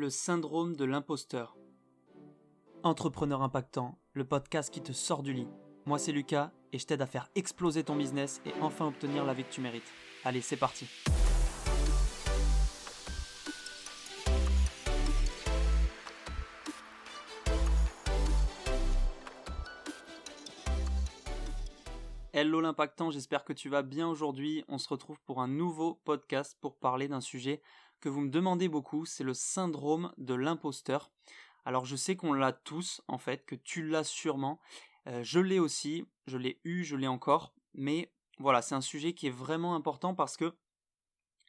Le syndrome de l'imposteur. Entrepreneur impactant, le podcast qui te sort du lit. Moi c'est Lucas et je t'aide à faire exploser ton business et enfin obtenir la vie que tu mérites. Allez, c'est parti. Hello l'impactant, j'espère que tu vas bien aujourd'hui. On se retrouve pour un nouveau podcast pour parler d'un sujet que vous me demandez beaucoup, c'est le syndrome de l'imposteur. Alors je sais qu'on l'a tous en fait, que tu l'as sûrement. Euh, je l'ai aussi, je l'ai eu, je l'ai encore. Mais voilà, c'est un sujet qui est vraiment important parce que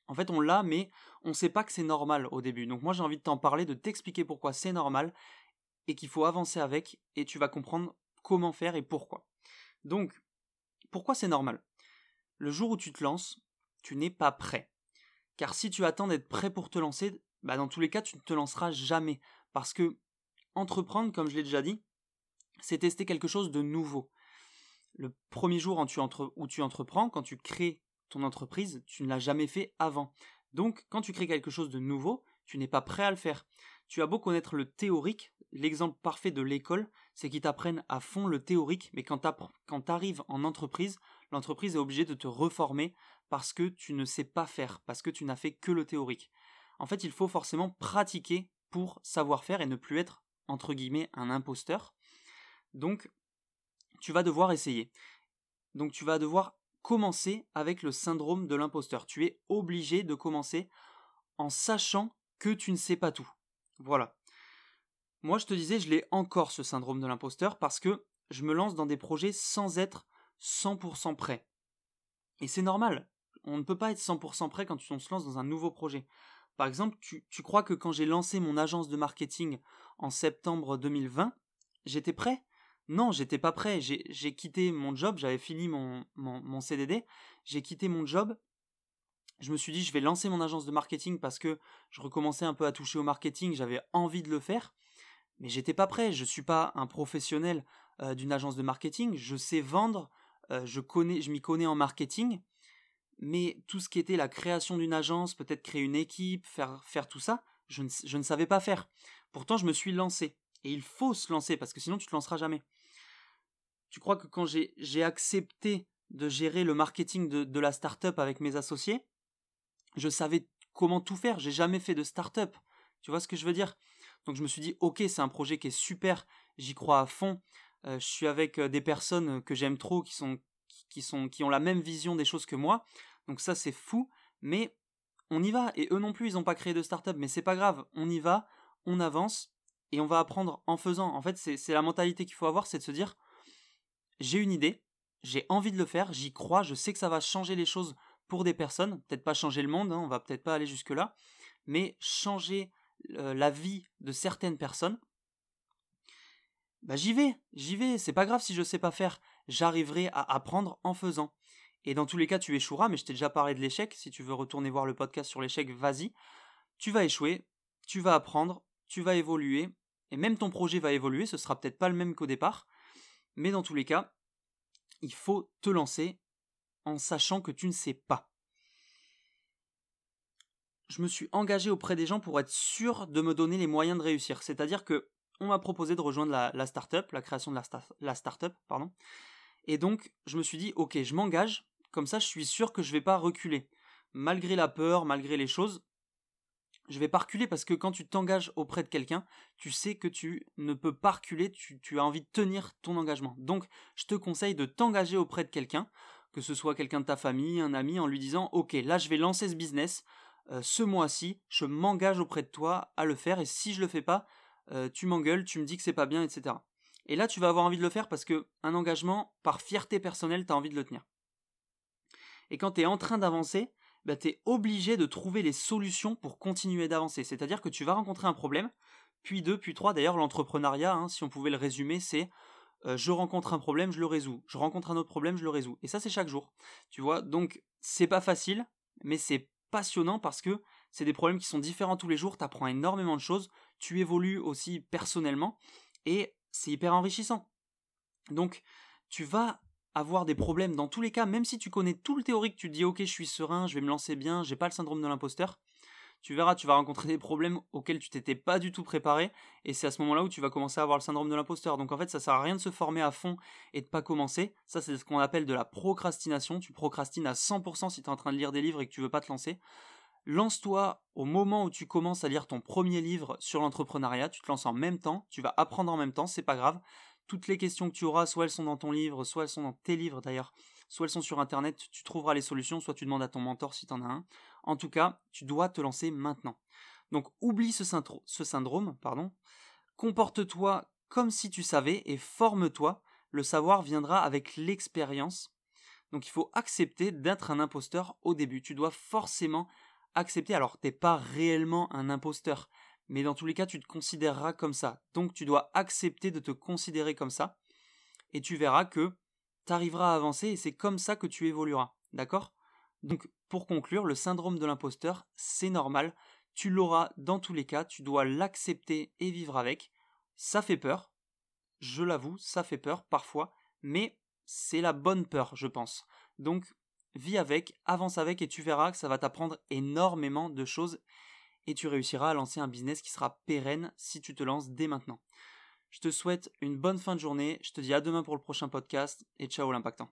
en fait on l'a, mais on ne sait pas que c'est normal au début. Donc moi j'ai envie de t'en parler, de t'expliquer pourquoi c'est normal et qu'il faut avancer avec et tu vas comprendre comment faire et pourquoi. Donc pourquoi c'est normal? Le jour où tu te lances, tu n'es pas prêt. Car si tu attends d'être prêt pour te lancer, bah dans tous les cas, tu ne te lanceras jamais. Parce que entreprendre, comme je l'ai déjà dit, c'est tester quelque chose de nouveau. Le premier jour où tu, entreprends, quand tu crées ton entreprise, tu ne l'as jamais fait avant. Donc, quand tu crées quelque chose de nouveau, tu n'es pas prêt à le faire. Tu as beau connaître le théorique, l'exemple parfait de l'école, c'est qu'ils t'apprennent à fond le théorique, mais quand tu arrives en entreprise, l'entreprise est obligée de te reformer parce que tu ne sais pas faire, parce que tu n'as fait que le théorique. En fait, il faut forcément pratiquer pour savoir faire et ne plus être, entre guillemets, un imposteur. Donc, tu vas devoir essayer. Donc, tu vas devoir commencer avec le syndrome de l'imposteur. Tu es obligé de commencer en sachant que tu ne sais pas tout. Voilà. Moi, je te disais, je l'ai encore ce syndrome de l'imposteur parce que je me lance dans des projets sans être 100% prêt. Et c'est normal. On ne peut pas être 100% prêt quand on se lance dans un nouveau projet. Par exemple, tu, crois que quand j'ai lancé mon agence de marketing en septembre 2020, j'étais prêt? Non, j'étais pas prêt. J'ai quitté mon job, j'avais fini mon, mon CDD, j'ai quitté mon job je me suis dit je vais lancer mon agence de marketing parce que je recommençais un peu à toucher au marketing, j'avais envie de le faire, mais j'étais pas prêt, je suis pas un professionnel euh, d'une agence de marketing, je sais vendre, euh, je connais, m'y connais en marketing, mais tout ce qui était la création d'une agence, peut-être créer une équipe, faire, faire tout ça, je ne, ne savais pas faire. Pourtant, je me suis lancé. Et il faut se lancer parce que sinon tu te lanceras jamais. Tu crois que quand j'ai accepté de gérer le marketing de, de la startup avec mes associés, je savais comment tout faire. J'ai jamais fait de start-up. Tu vois ce que je veux dire? Donc je me suis dit, ok, c'est un projet qui est super. J'y crois à fond. Euh, je suis avec euh, des personnes que j'aime trop, qui sont, qui sont, qui ont la même vision des choses que moi. Donc ça, c'est fou. Mais on y va. Et eux non plus, ils n'ont pas créé de start-up. Mais c'est pas grave. On y va. On avance. Et on va apprendre en faisant. En fait, c'est la mentalité qu'il faut avoir, c'est de se dire, j'ai une idée, j'ai envie de le faire, j'y crois, je sais que ça va changer les choses pour des personnes, peut-être pas changer le monde, hein, on va peut-être pas aller jusque-là, mais changer la vie de certaines personnes, bah j'y vais, j'y vais, c'est pas grave si je sais pas faire, j'arriverai à apprendre en faisant. Et dans tous les cas, tu échoueras, mais je t'ai déjà parlé de l'échec, si tu veux retourner voir le podcast sur l'échec, vas-y. Tu vas échouer, tu vas apprendre, tu vas évoluer, et même ton projet va évoluer, ce sera peut-être pas le même qu'au départ, mais dans tous les cas, il faut te lancer en sachant que tu ne sais pas. Je me suis engagé auprès des gens pour être sûr de me donner les moyens de réussir. C'est-à-dire que on m'a proposé de rejoindre la, start-up, la création de la, start-up, pardon. Et donc, je me suis dit, ok, je m'engage, comme ça je suis sûr que je vais pas reculer. Malgré la peur, malgré les choses, je vais pas reculer parce que quand tu t'engages auprès de quelqu'un, tu sais que tu ne peux pas reculer, tu, as envie de tenir ton engagement. Donc, je te conseille de t'engager auprès de quelqu'un que ce soit quelqu'un de ta famille, un ami, en lui disant Ok, là je vais lancer ce business, euh, ce mois-ci, je m'engage auprès de toi à le faire, et si je le fais pas, euh, tu m'engueules, tu me dis que c'est pas bien, etc. Et là, tu vas avoir envie de le faire parce que un engagement, par fierté personnelle, tu as envie de le tenir. Et quand tu es en train d'avancer, bah, tu es obligé de trouver les solutions pour continuer d'avancer. C'est-à-dire que tu vas rencontrer un problème, puis deux, puis trois. D'ailleurs, l'entrepreneuriat, hein, si on pouvait le résumer, c'est euh, je rencontre un problème, je le résous. Je rencontre un autre problème, je le résous. Et ça, c'est chaque jour. Tu vois, donc c'est pas facile, mais c'est passionnant parce que c'est des problèmes qui sont différents tous les jours. Tu apprends énormément de choses. Tu évolues aussi personnellement et c'est hyper enrichissant. Donc, tu vas avoir des problèmes dans tous les cas, même si tu connais tout le théorique, tu te dis ok, je suis serein, je vais me lancer bien, j'ai pas le syndrome de l'imposteur. Tu verras, tu vas rencontrer des problèmes auxquels tu t'étais pas du tout préparé, et c'est à ce moment-là où tu vas commencer à avoir le syndrome de l'imposteur. Donc en fait, ça sert à rien de se former à fond et de pas commencer. Ça, c'est ce qu'on appelle de la procrastination. Tu procrastines à 100% si tu es en train de lire des livres et que tu veux pas te lancer. Lance-toi au moment où tu commences à lire ton premier livre sur l'entrepreneuriat, tu te lances en même temps, tu vas apprendre en même temps, c'est pas grave. Toutes les questions que tu auras, soit elles sont dans ton livre, soit elles sont dans tes livres d'ailleurs, soit elles sont sur internet, tu trouveras les solutions, soit tu demandes à ton mentor si tu en as un. En tout cas, tu dois te lancer maintenant. Donc oublie ce, ce syndrome, pardon. Comporte-toi comme si tu savais et forme-toi. Le savoir viendra avec l'expérience. Donc il faut accepter d'être un imposteur au début. Tu dois forcément accepter. Alors t'es pas réellement un imposteur, mais dans tous les cas tu te considéreras comme ça. Donc tu dois accepter de te considérer comme ça. Et tu verras que tu arriveras à avancer et c'est comme ça que tu évolueras. D'accord? Donc pour conclure, le syndrome de l'imposteur, c'est normal. Tu l'auras dans tous les cas, tu dois l'accepter et vivre avec. Ça fait peur, je l'avoue, ça fait peur parfois, mais c'est la bonne peur, je pense. Donc, vis avec, avance avec et tu verras que ça va t'apprendre énormément de choses et tu réussiras à lancer un business qui sera pérenne si tu te lances dès maintenant. Je te souhaite une bonne fin de journée, je te dis à demain pour le prochain podcast et ciao l'impactant.